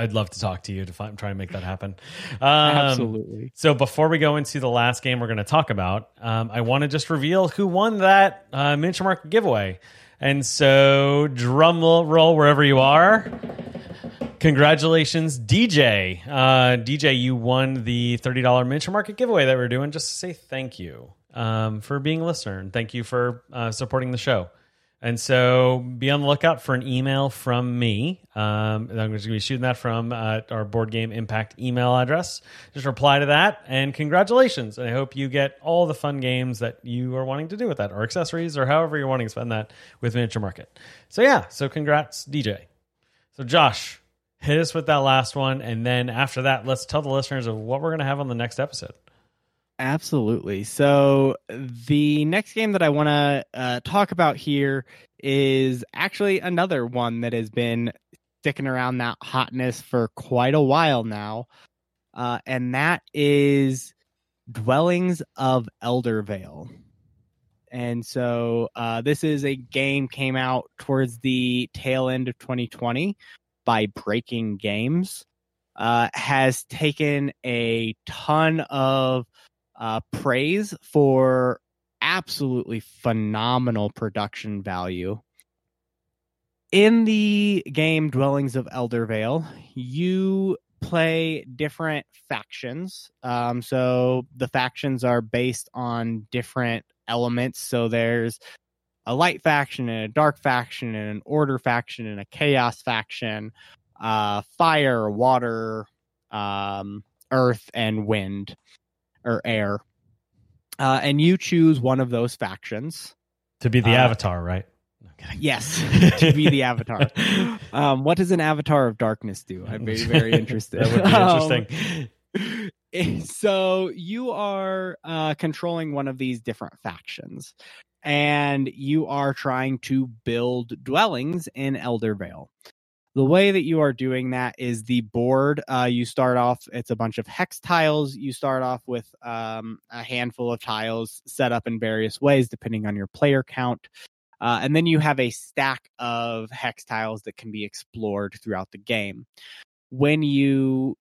I'd love to talk to you to find, try and make that happen. Um, absolutely So before we go into the last game we're going to talk about, um, I want to just reveal who won that uh, miniature market giveaway. And so drum roll wherever you are. Congratulations, DJ. Uh, DJ, you won the $30 miniature market giveaway that we're doing. Just to say thank you um, for being a listener and thank you for uh, supporting the show. And so be on the lookout for an email from me. Um, I'm going to be shooting that from uh, our board game impact email address. Just reply to that and congratulations. And I hope you get all the fun games that you are wanting to do with that or accessories or however you're wanting to spend that with Miniature Market. So yeah, so congrats, DJ. So Josh, hit us with that last one. And then after that, let's tell the listeners of what we're going to have on the next episode. Absolutely. So the next game that I want to uh, talk about here is actually another one that has been sticking around that hotness for quite a while now, uh, and that is Dwellings of Eldervale. And so uh, this is a game came out towards the tail end of 2020 by Breaking Games. Uh, has taken a ton of uh, praise for absolutely phenomenal production value. In the game Dwellings of Eldervale, you play different factions. Um, so the factions are based on different elements. So there's a light faction and a dark faction and an order faction and a chaos faction, uh, fire, water, um, earth, and wind or air. Uh, and you choose one of those factions. To be the Uh, avatar, right? Yes, to be the avatar. Um, what does an avatar of darkness do? I'm very, very interested. that would be Um, interesting. Eh, so you are uh, controlling one of these different factions and you are trying to build dwellings in eldervale the way that you are doing that is the board uh, you start off it's a bunch of hex tiles you start off with um, a handful of tiles set up in various ways depending on your player count uh, and then you have a stack of hex tiles that can be explored throughout the game when you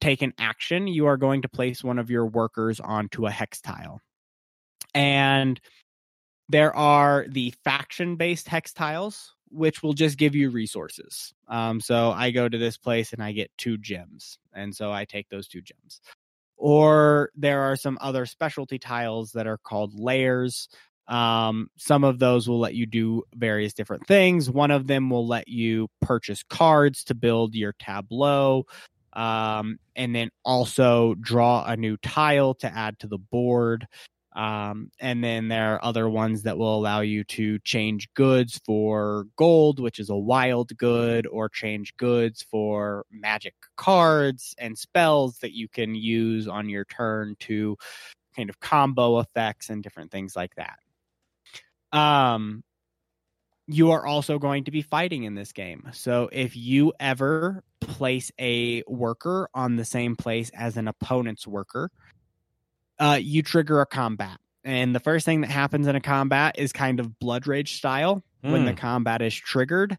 take an action, you are going to place one of your workers onto a hex tile. And there are the faction based hex tiles, which will just give you resources. Um, so I go to this place and I get two gems. And so I take those two gems. Or there are some other specialty tiles that are called lairs. Um, some of those will let you do various different things. One of them will let you purchase cards to build your tableau um, and then also draw a new tile to add to the board. Um, and then there are other ones that will allow you to change goods for gold, which is a wild good, or change goods for magic cards and spells that you can use on your turn to kind of combo effects and different things like that. Um, you are also going to be fighting in this game. So if you ever place a worker on the same place as an opponent's worker, uh, you trigger a combat. And the first thing that happens in a combat is kind of blood rage style mm. when the hmm. combat is triggered.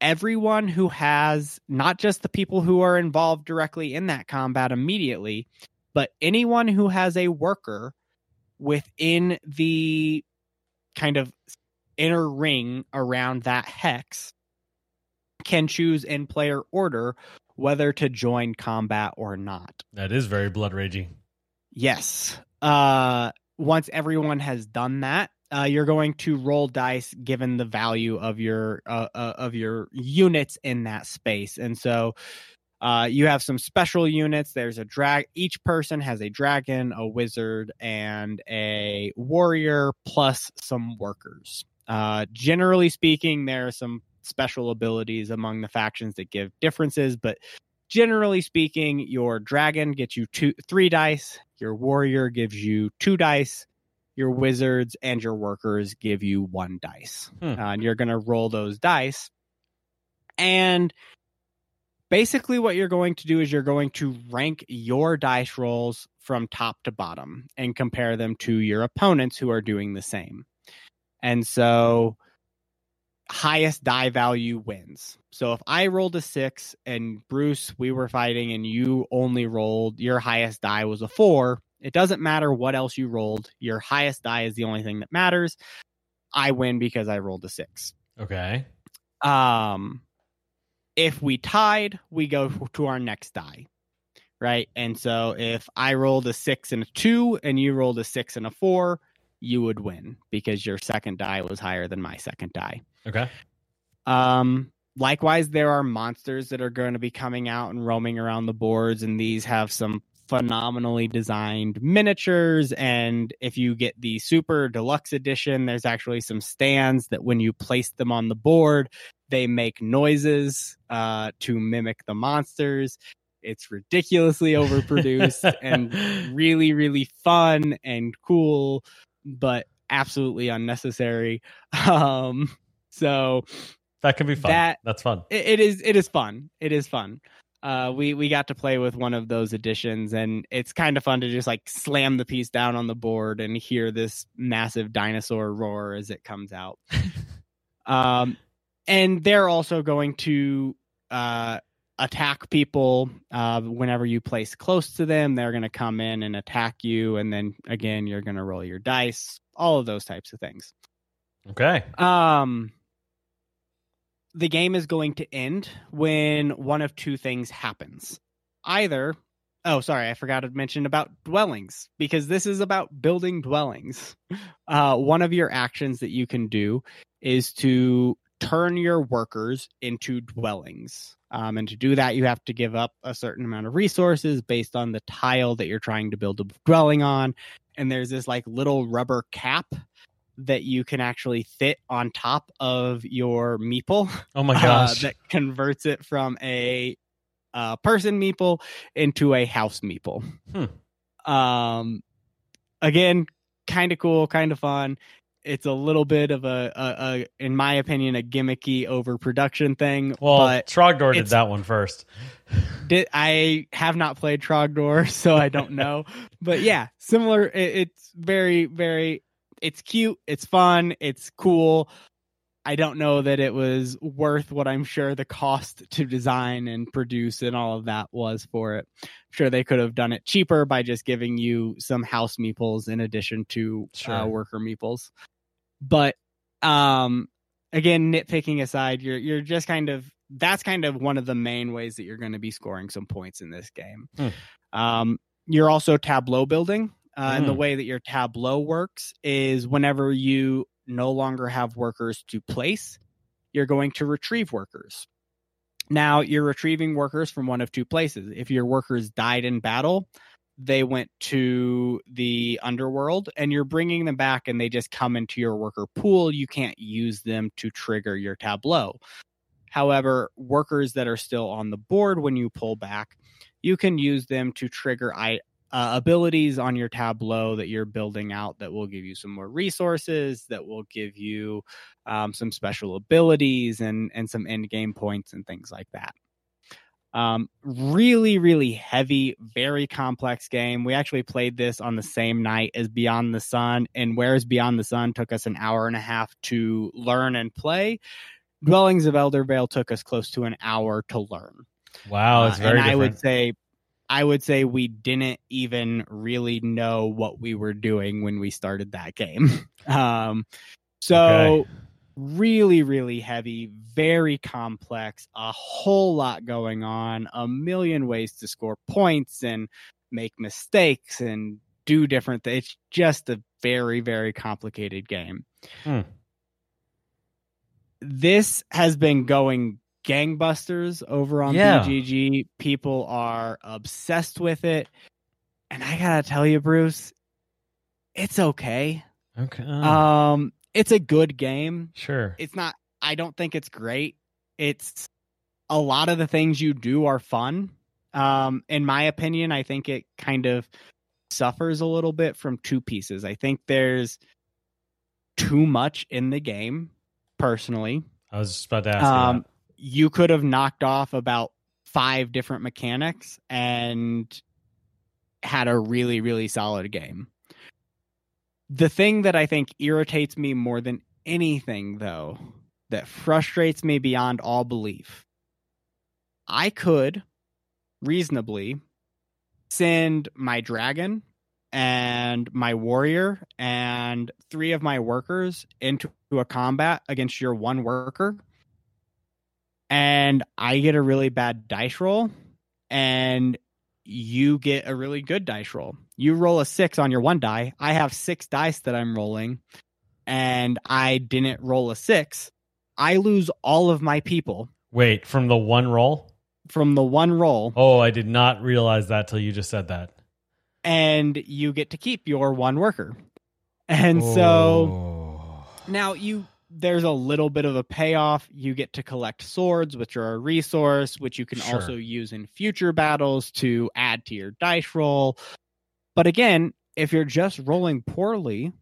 Everyone who has not just the people who are involved directly in that combat immediately, but anyone who has a worker within the kind of inner ring around that hex can choose in player order whether to join combat or not. That is very blood ragey. Yes. Uh, once everyone has done that, uh, you're going to roll dice given the value of your uh, uh, of your units in that space, and so uh, you have some special units. There's a drag. Each person has a dragon, a wizard, and a warrior, plus some workers. Uh, generally speaking, there are some special abilities among the factions that give differences, but generally speaking, your dragon gets you two, three dice. Your warrior gives you two dice. Your wizards and your workers give you one dice. Hmm. Uh, and you're going to roll those dice. And basically, what you're going to do is you're going to rank your dice rolls from top to bottom and compare them to your opponents who are doing the same. And so highest die value wins. So if I rolled a six and Bruce, we were fighting and you only rolled your highest die was a four, it doesn't matter what else you rolled. Your highest die is the only thing that matters. I win because I rolled a six. Okay. Um, if we tied, we go to our next die. Right. And so if I rolled a six and a two and you rolled a six and a four, you would win because your second die was higher than my second die. Okay. Um likewise there are monsters that are going to be coming out and roaming around the boards and these have some phenomenally designed miniatures and if you get the super deluxe edition there's actually some stands that when you place them on the board they make noises uh, to mimic the monsters it's ridiculously overproduced and really really fun and cool but absolutely unnecessary. Um, so that can be fun. That, That's fun. It, it is. It is fun. It is fun. Uh, we we got to play with one of those editions, and it's kind of fun to just like slam the piece down on the board and hear this massive dinosaur roar as it comes out. um, and they're also going to uh, attack people uh, whenever you place close to them they're going to come in and attack you and then again you're going to roll your dice all of those types of things. Okay. Um the game is going to end when one of two things happens. Either oh sorry i forgot to mention about dwellings because this is about building dwellings. Uh, one of your actions that you can do is to turn your workers into dwellings um, and to do that, you have to give up a certain amount of resources based on the tile that you're trying to build a dwelling on. And there's this like little rubber cap that you can actually fit on top of your meeple. Oh my uh, gosh. Uh, that converts it from a uh, person meeple into a house meeple. Hmm. Um, again, kind of cool, kind of fun it's a little bit of a, a, a, in my opinion, a gimmicky overproduction thing. Well, but Trogdor did that one first. Did I have not played Trogdor, so I don't know. but yeah, similar. It, it's very, very. It's cute. It's fun. It's cool. I don't know that it was worth what I'm sure the cost to design and produce and all of that was for it. I'm sure they could have done it cheaper by just giving you some house meeples in addition to uh, sure. uh, worker meeples. But um, again, nitpicking aside, you're you're just kind of that's kind of one of the main ways that you're going to be scoring some points in this game. Hmm. Um, you're also tableau building. Uh, And the hmm. way that your tableau works is whenever you no longer have workers to place, you're going to retrieve workers. Now, you're retrieving workers from one of two places. If your workers died in battle, they went to the underworld and you're bringing them back and they just come into your worker pool. You can't use them to trigger your tableau. However, workers that are still on the board when you pull back, you can use them to trigger I, uh, abilities on your tableau that you're building out that will give you some more resources, that will give you um, some special abilities and and some end game points and things like that. Um, really, really heavy, very complex game. We actually played this on the same night as Beyond the Sun, and whereas Beyond the Sun took us an hour and a half to learn and play, Dwellings of Eldervale took us close to an hour to learn. Wow, it's Uh, very and I would say, I would say we didn't even really know what we were doing when we started that game. um, so Okay. Really, really heavy, very complex, a whole lot going on, a million ways to score points and make mistakes and do different things. It's just a very, very complicated game. Hmm. This has been going gangbusters over on Yeah. BGG. People are obsessed with it. And I gotta tell you, Bruce, it's okay. okay. Um, it's a good game. Sure. it's not i don't think it's great. It's a lot of the things you do are fun. Um in my opinion i think it kind of suffers a little bit from two pieces. I think there's too much in the game personally. I was just about to ask um you you could have knocked off about five different mechanics and had a really really solid game the thing that i think irritates me more than anything though that frustrates me beyond all belief i could reasonably send my dragon and my warrior and three of my workers into a combat against your one worker and I get a really bad dice roll, and you get a really good dice roll. You roll a six on your one die. I have six dice that I'm rolling, and I didn't roll a six. I lose all of my people. Wait, from the one roll? from the one roll, Oh, I did not realize that till you just said that. and you get to keep your one worker. And so Oh. Now you there's a little bit of a payoff. You get to collect swords, which are a resource, which you can Sure. also use in future battles to add to your dice roll. But again, if you're just rolling poorly,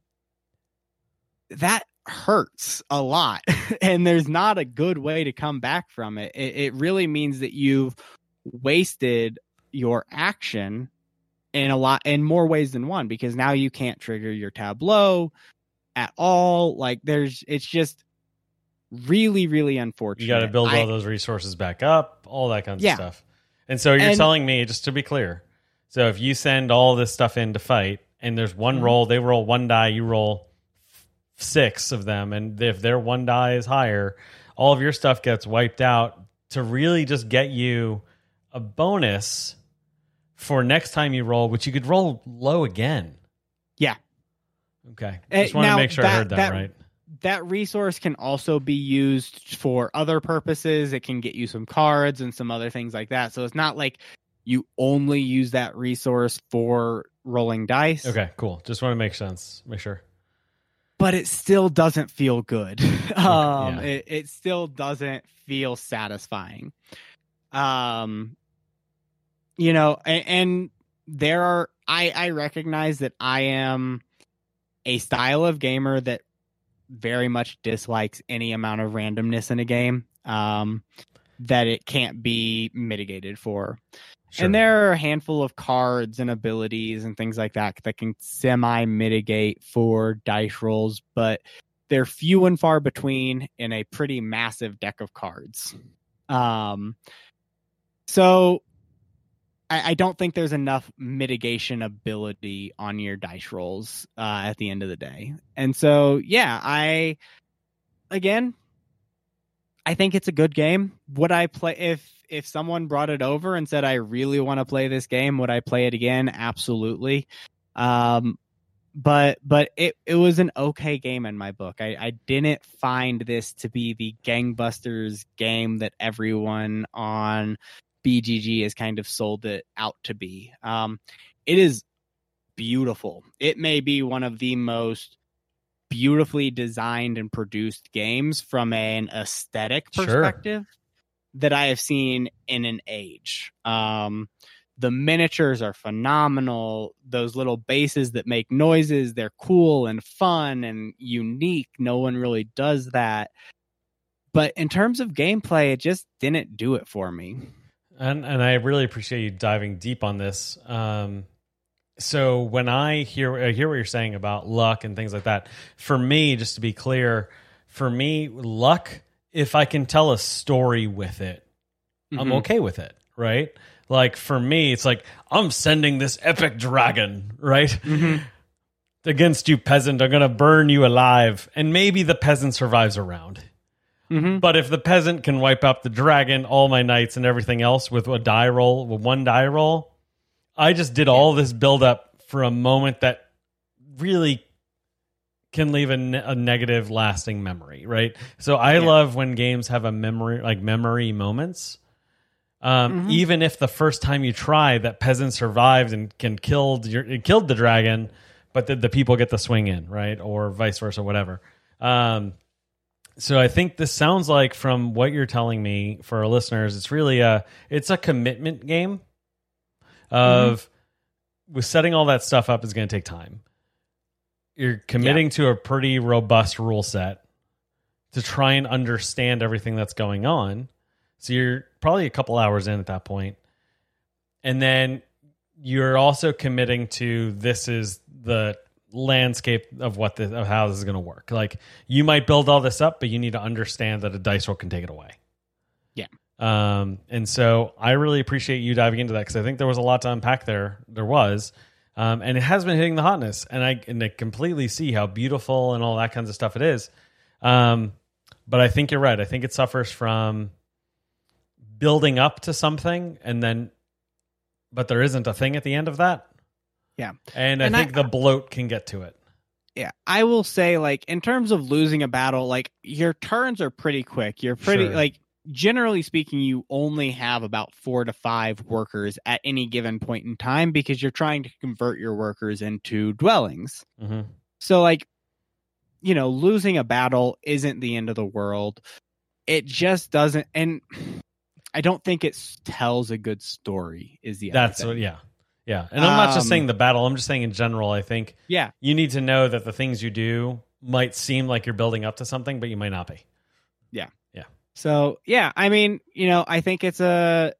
that hurts a lot. and there's not a good way to come back from it. It, it really means that you've wasted your action in a lot in more ways than one because now you can't trigger your tableau at all. Like there's it's just really, really unfortunate. You got to build I- all those resources back up, all that kind of Yeah. stuff. And so you're And- telling me, just to be clear, so if you send all this stuff in to fight, and there's one Mhm. roll, they roll one die, you roll six of them, and if their one die is higher, all of your stuff gets wiped out to really just get you a bonus for next time you roll, which you could roll low again. Yeah. Okay. Eh, Just want to make sure I that- heard that, that- right. that resource can also be used for other purposes. It can get you some cards and some other things like that. So it's not like you only use that resource for rolling dice. Okay, cool. Just want to make sense. Make sure. but it still doesn't feel good. um, yeah. it, it still doesn't feel satisfying. Um, you know, and, and there are I I recognize that I am a style of gamer that very much dislikes any amount of randomness in a game. Um, that it can't be mitigated for. Sure. And there are a handful of cards and abilities and things like that that can semi mitigate for dice rolls, but they're few and far between in a pretty massive deck of cards. Um, so I, I don't think there's enough mitigation ability on your dice rolls uh, at the end of the day. And so, yeah, I again, I think it's a good game. Would I play if if someone brought it over and said I really want to play this game, would I play it again? Absolutely. Um but but it it was an okay game in my book. I I didn't find this to be the gangbusters game that everyone on BGG has kind of sold it out to be. Um it is beautiful. It may be one of the most beautifully designed and produced games from an aesthetic Sure. perspective that I have seen in an age. Um, the miniatures are phenomenal. Those little bases that make noises, they're cool and fun and unique. No one really does that. But in terms of gameplay, it just didn't do it for me. And and I really appreciate you diving deep on this. Um, so when I hear I hear what you're saying about luck and things like that, for me, just to be clear, for me, luck, if I can tell a story with it, I'm Mhm. okay with it, right? Like for me, it's like I'm sending this epic dragon, right? Mhm. Against you, peasant. I'm gonna burn you alive, and maybe the peasant survives a Mhm. But if the peasant can wipe out the dragon, all my knights, and everything else with a die roll, with one die roll, I just did all this build up for a moment that really can leave a, ne- a negative, lasting memory, right? So I Yeah. love when games have a memory, like memory moments. Um, Mhm. Even if the first time you try, that peasant survived and can killed your it killed the dragon, but the, the people get the swing in, right, or vice versa, whatever. Um, so I think this sounds like from what you're telling me for our listeners, it's really a it's a commitment game of mm-hmm. with setting all that stuff up is going to take time. You're committing to a pretty robust rule set to try and understand everything that's going on. So you're probably a couple hours in at that point. And then you're also committing to this is the landscape of what this, of how this is going to work. Like you might build all this up, but you need to understand that a dice roll can take it away. Yeah. Um, and so I really appreciate you diving into that because I think there was a lot to unpack there. There was, um, and it has been hitting the hotness, and I and I completely see how beautiful and all that kinds of stuff it is. Um, but I think you're right. I think it suffers from building up to something and then, but there isn't a thing at the end of that. Yeah. and I And I- think the bloat can get to it. Yeah, I will say, like, in terms of losing a battle, like, your turns are pretty quick. You're pretty, Sure. like, generally speaking, you only have about four to five workers at any given point in time because you're trying to convert your workers into dwellings. hmm So, like, you know, losing a battle isn't the end of the world. It just doesn't, and I don't think it tells a good story. Is the That's what, yeah, yeah. And I'm not just Um, saying the battle. I'm just saying in general. I think yeah, you need to know that the things you do might seem like you're building up to something, but you might not be. Yeah. Yeah. So yeah, I mean, you know, I think it's a,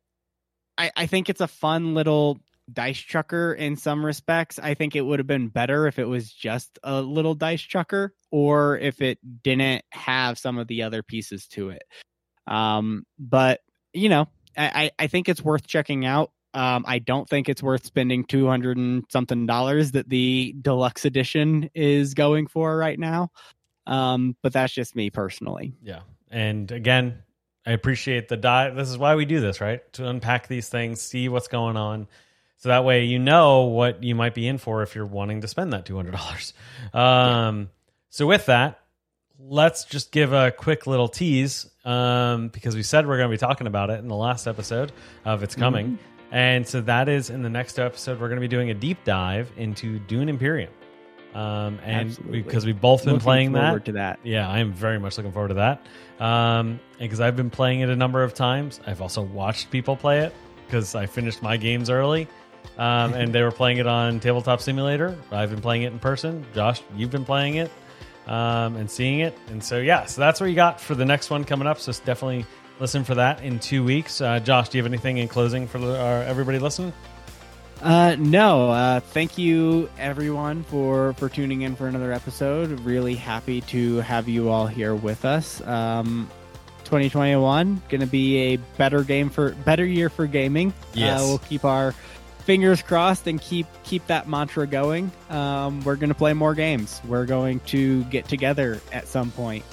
I, I think it's a fun little dice chucker in some respects. I think it would have been better if it was just a little dice chucker, or if it didn't have some of the other pieces to it. Um, but you know, I, I I think it's worth checking out. Um, I don't think it's worth spending two hundred and something dollars that the deluxe edition is going for right now. Um, but that's just me personally. Yeah. And again, I appreciate the dive. This is why we do this, right? To unpack these things, see what's going on. So that way you know what you might be in for if you're wanting to spend that $200. Um, So with that, let's just give a quick little tease um, because we said we're going to be talking about it in the last episode of It's Coming. And so that is in the next episode, we're going to be doing a deep dive into Dune Imperium. Um, and Absolutely. because we've both been Looking playing that, to that. yeah, I am very much looking forward to that. Um, because I've been playing it a number of times. I've also watched people play it because I finished my games early. Um, and they were playing it on Tabletop Simulator. I've been playing it in person. Josh, you've been playing it um, and seeing it. And so, yeah, so that's what you got for the next one coming up. So definitely listen for that in two weeks. Uh, Josh, do you have anything in closing for the, uh, everybody listening? Uh, no. Uh, thank you everyone for for tuning in for another episode. Really happy to have you all here with us. Um, 2021 going to be a better game for better year for gaming. Yes. Uh, we'll keep our fingers crossed and keep keep that mantra going. Um, we're going to play more games. We're going to get together at some point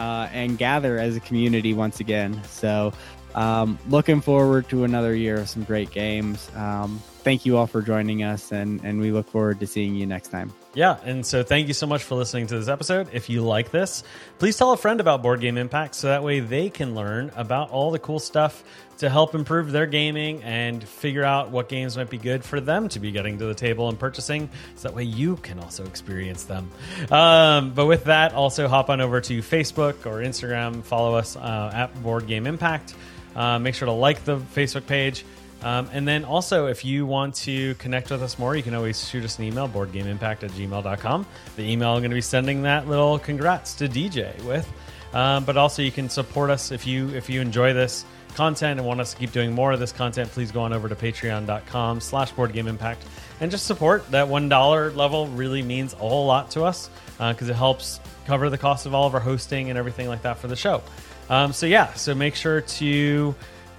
uh, and gather as a community once again. So, um, looking forward to another year of some great games. Um, thank you all for joining us, and and we look forward to seeing you next time. Yeah, and so thank you so much for listening to this episode. If you like this, please tell a friend about Board Game Impact so that way they can learn about all the cool stuff to help improve their gaming and figure out what games might be good for them to be getting to the table and purchasing so that way you can also experience them. Um, but with that, also hop on over to Facebook or Instagram, follow us uh, at Board Game Impact. Uh, make sure to like the Facebook page. Um, and then also, if you want to connect with us more, you can always shoot us an email, boardgameimpact at gmail.com. The email I'm going to be sending that little congrats to DJ with. Um, but also, you can support us if you if you enjoy this content and want us to keep doing more of this content. Please go on over to patreon.com slash boardgameimpact and just support that $1 level really means a whole lot to us because uh, it helps cover the cost of all of our hosting and everything like that for the show. Um, so, yeah, so make sure to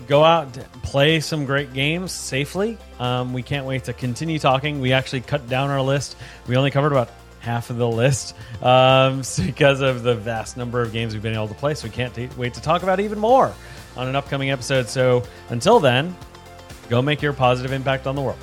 go out, play some great games safely. Um, we can't wait to continue talking. We actually cut down our list. We only covered about half of the list um, because of the vast number of games we've been able to play. So we can't t- wait to talk about even more on an upcoming episode. So until then, go make your positive impact on the world.